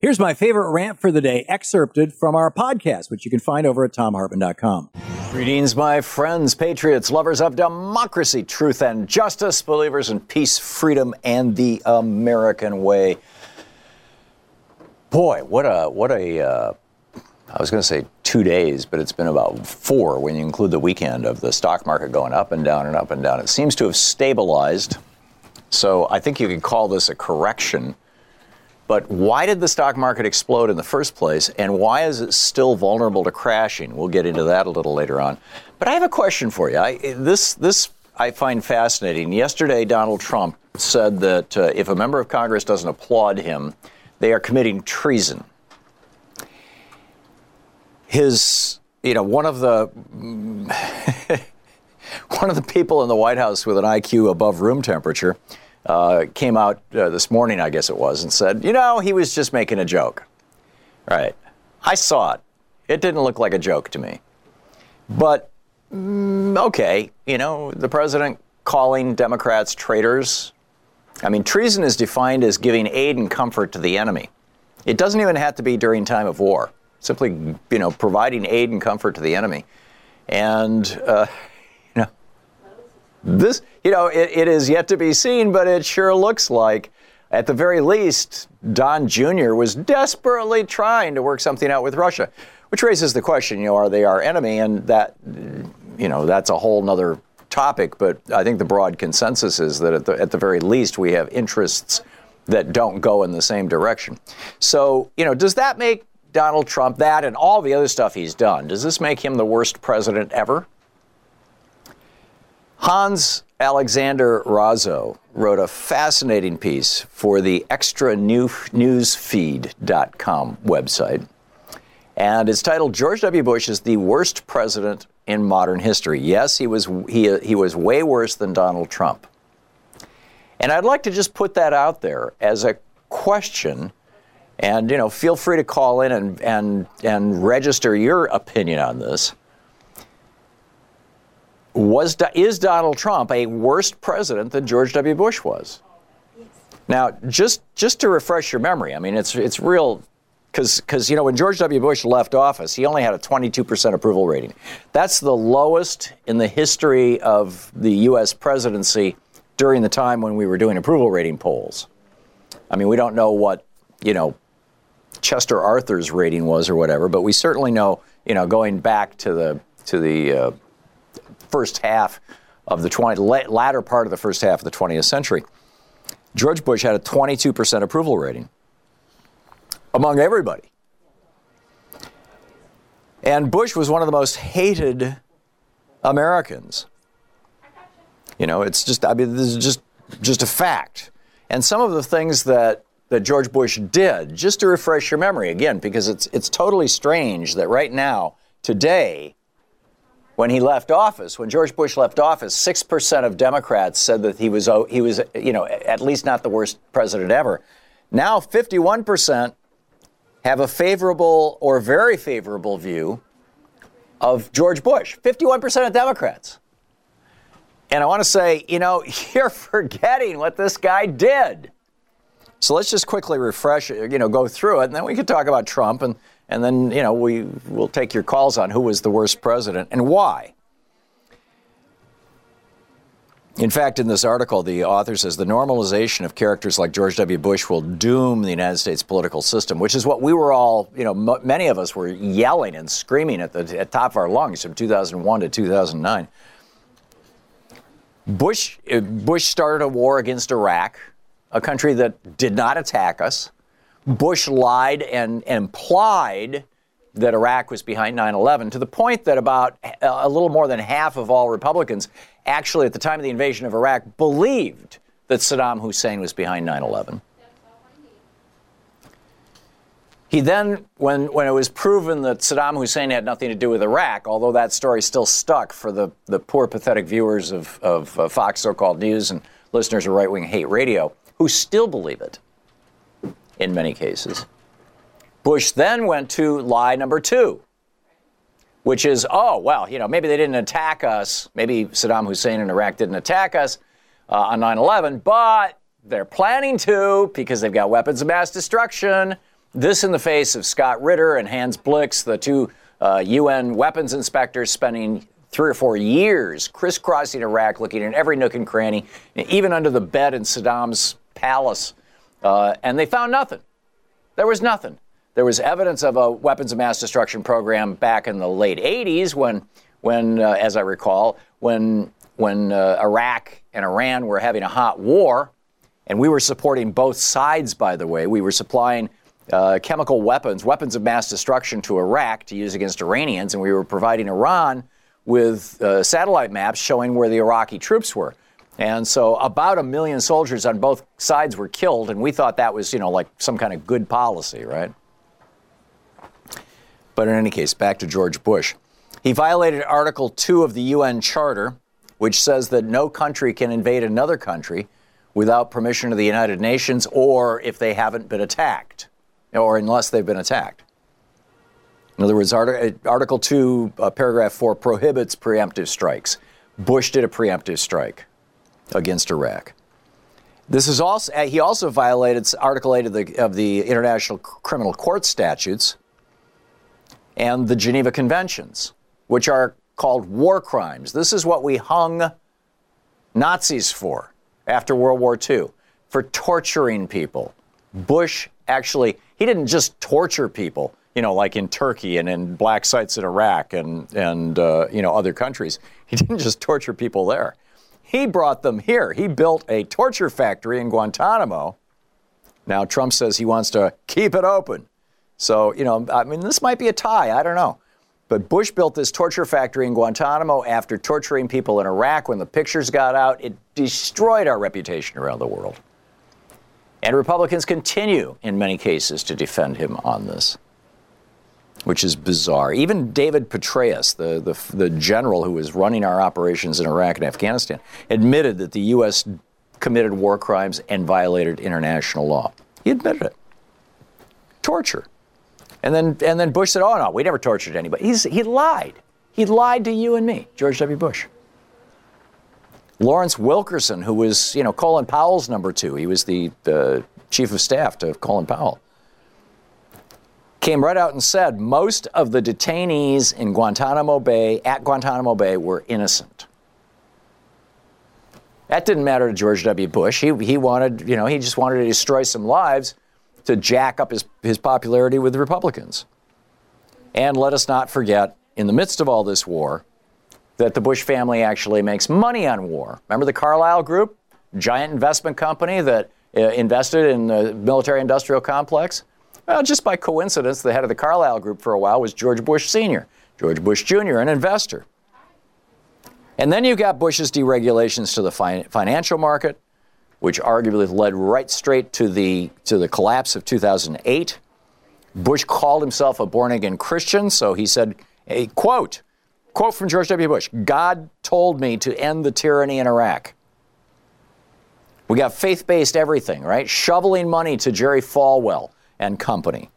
Here's my favorite rant for the day, excerpted from our podcast, which you can find over at thomhartmann.com. Greetings, my friends, patriots, lovers of democracy, truth, and justice, believers in peace, freedom, and the American way. Boy, what a what a uh, I was going to say two days, but it's been about four when you include the weekend of the stock market going up and down and up and down. It seems to have stabilized. So I think you could call this a correction but why did the stock market explode in the first place, and why is it still vulnerable to crashing? We'll get into that a little later on. But I have a question for you. I, this, this I find fascinating. Yesterday, Donald Trump said that uh, if a member of Congress doesn't applaud him, they are committing treason. His, you know, one of the. one of the people in the White House with an IQ above room temperature uh, came out uh, this morning, I guess it was, and said, you know, he was just making a joke. Right. I saw it. It didn't look like a joke to me. But, mm, okay, you know, the president calling Democrats traitors. I mean, treason is defined as giving aid and comfort to the enemy. It doesn't even have to be during time of war. Simply, you know, providing aid and comfort to the enemy. And, uh, this, you know, it, it is yet to be seen, but it sure looks like, at the very least, Don Jr. was desperately trying to work something out with Russia, which raises the question, you know, are they our enemy? And that, you know, that's a whole nother topic. But I think the broad consensus is that at the, at the very least, we have interests that don't go in the same direction. So, you know, does that make Donald Trump that and all the other stuff he's done, does this make him the worst president ever? Hans Alexander Razzo wrote a fascinating piece for the extranewsfeed.com website. And it's titled George W. Bush is the worst president in modern history. Yes, he was, he, he was way worse than Donald Trump. And I'd like to just put that out there as a question. And, you know, feel free to call in and, and, and register your opinion on this was is Donald Trump a worse president than George W. Bush was? Yes. Now, just just to refresh your memory, I mean, it's it's real because you know when George W. Bush left office, he only had a 22% approval rating. That's the lowest in the history of the U.S. presidency during the time when we were doing approval rating polls. I mean, we don't know what you know Chester Arthur's rating was or whatever, but we certainly know you know going back to the to the uh, first half of the 20, latter part of the first half of the 20th century, George Bush had a 22% approval rating among everybody. And Bush was one of the most hated Americans. You know, it's just, I mean, this is just, just a fact. And some of the things that, that George Bush did, just to refresh your memory again, because it's, it's totally strange that right now, today, when he left office, when George Bush left office, six percent of Democrats said that he was oh, he was you know at least not the worst president ever. Now, fifty-one percent have a favorable or very favorable view of George Bush. Fifty-one percent of Democrats. And I want to say, you know, you're forgetting what this guy did. So let's just quickly refresh, it, you know, go through it, and then we can talk about Trump and and then, you know, we will take your calls on who was the worst president and why. In fact, in this article, the author says the normalization of characters like George W. Bush will doom the United States political system, which is what we were all, you know, m- many of us were yelling and screaming at the at top of our lungs from 2001 to 2009. Bush, uh, Bush started a war against Iraq, a country that did not attack us. Bush lied and, and implied that Iraq was behind 9 11 to the point that about a little more than half of all Republicans actually, at the time of the invasion of Iraq, believed that Saddam Hussein was behind 9 11. He then, when, when it was proven that Saddam Hussein had nothing to do with Iraq, although that story still stuck for the, the poor, pathetic viewers of, of uh, Fox so called news and listeners of right wing hate radio, who still believe it in many cases. Bush then went to lie number two, which is, oh, well, you know, maybe they didn't attack us. Maybe Saddam Hussein in Iraq didn't attack us uh, on 9 11, but they're planning to because they've got weapons of mass destruction. This in the face of Scott Ritter and Hans Blix, the two uh, UN weapons inspectors spending three or four years crisscrossing Iraq, looking in every nook and cranny, even under the bed in Saddam's palace. Uh, and they found nothing. There was nothing. There was evidence of a weapons of mass destruction program back in the late 80s when, when uh, as I recall, when, when uh, Iraq and Iran were having a hot war. And we were supporting both sides, by the way. We were supplying uh, chemical weapons, weapons of mass destruction to Iraq to use against Iranians, and we were providing Iran with uh, satellite maps showing where the Iraqi troops were. And so about a million soldiers on both sides were killed, and we thought that was, you know, like some kind of good policy, right? But in any case, back to George Bush. He violated Article 2 of the UN Charter, which says that no country can invade another country without permission of the United Nations or if they haven't been attacked, or unless they've been attacked. In other words, Article 2, uh, Paragraph 4 prohibits preemptive strikes. Bush did a preemptive strike against Iraq. This is also, he also violated Article 8 of the, of the International Criminal Court statutes, and the Geneva Conventions, which are called war crimes. This is what we hung Nazis for after World War II, for torturing people. Bush actually, he didn't just torture people, you know, like in Turkey and in black sites in Iraq and, and uh, you know, other countries. He didn't just torture people there. He brought them here. He built a torture factory in Guantanamo. Now, Trump says he wants to keep it open. So, you know, I mean, this might be a tie. I don't know. But Bush built this torture factory in Guantanamo after torturing people in Iraq. When the pictures got out, it destroyed our reputation around the world. And Republicans continue, in many cases, to defend him on this, which is bizarre. Even David Petraeus, the, the, the general who was running our operations in Iraq and Afghanistan, admitted that the U.S. committed war crimes and violated international law. He admitted it. Torture. And then, and then Bush said, oh, no, we never tortured anybody. He's, he lied. He lied to you and me, George W. Bush. Lawrence Wilkerson, who was, you know, Colin Powell's number two, he was the, the chief of staff to Colin Powell, came right out and said most of the detainees in Guantanamo Bay, at Guantanamo Bay, were innocent. That didn't matter to George W. Bush. He, he wanted, you know, he just wanted to destroy some lives to jack up his, his popularity with the Republicans. And let us not forget, in the midst of all this war, that the Bush family actually makes money on war. Remember the Carlyle Group, giant investment company that uh, invested in the military industrial complex? Well, just by coincidence, the head of the Carlyle Group for a while was George Bush Sr., George Bush Jr., an investor. And then you got Bush's deregulations to the fi- financial market, which arguably led right straight to the, to the collapse of 2008. Bush called himself a born again Christian, so he said, a quote, quote from George W. Bush God told me to end the tyranny in Iraq. We got faith based everything, right? Shoveling money to Jerry Falwell and company.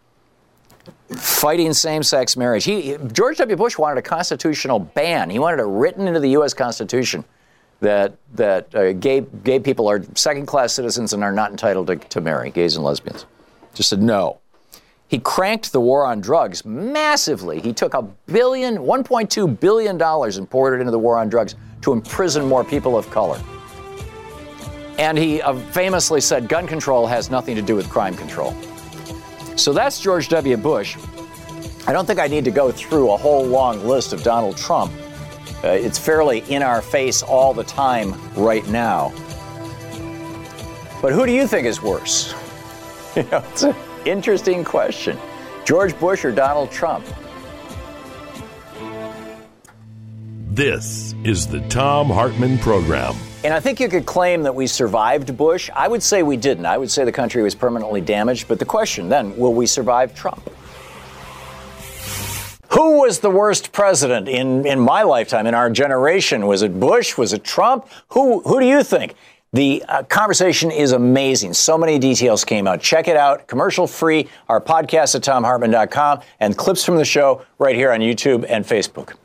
Fighting same sex marriage. He, George W. Bush wanted a constitutional ban. He wanted it written into the U.S. Constitution that that uh, gay gay people are second class citizens and are not entitled to, to marry gays and lesbians. Just said no. He cranked the war on drugs massively. He took a billion, 1.2 billion dollars and poured it into the war on drugs to imprison more people of color. And he uh, famously said gun control has nothing to do with crime control. So that's George W. Bush. I don't think I need to go through a whole long list of Donald Trump. Uh, it's fairly in our face all the time right now. But who do you think is worse? You know, it's an interesting question. George Bush or Donald Trump? This is the Thom Hartmann Program. And I think you could claim that we survived Bush. I would say we didn't. I would say the country was permanently damaged. But the question then will we survive Trump? Who was the worst president in, in my lifetime, in our generation? Was it Bush? Was it Trump? Who, who do you think? The uh, conversation is amazing. So many details came out. Check it out, commercial free, our podcast at thomhartmann.com, and clips from the show right here on YouTube and Facebook.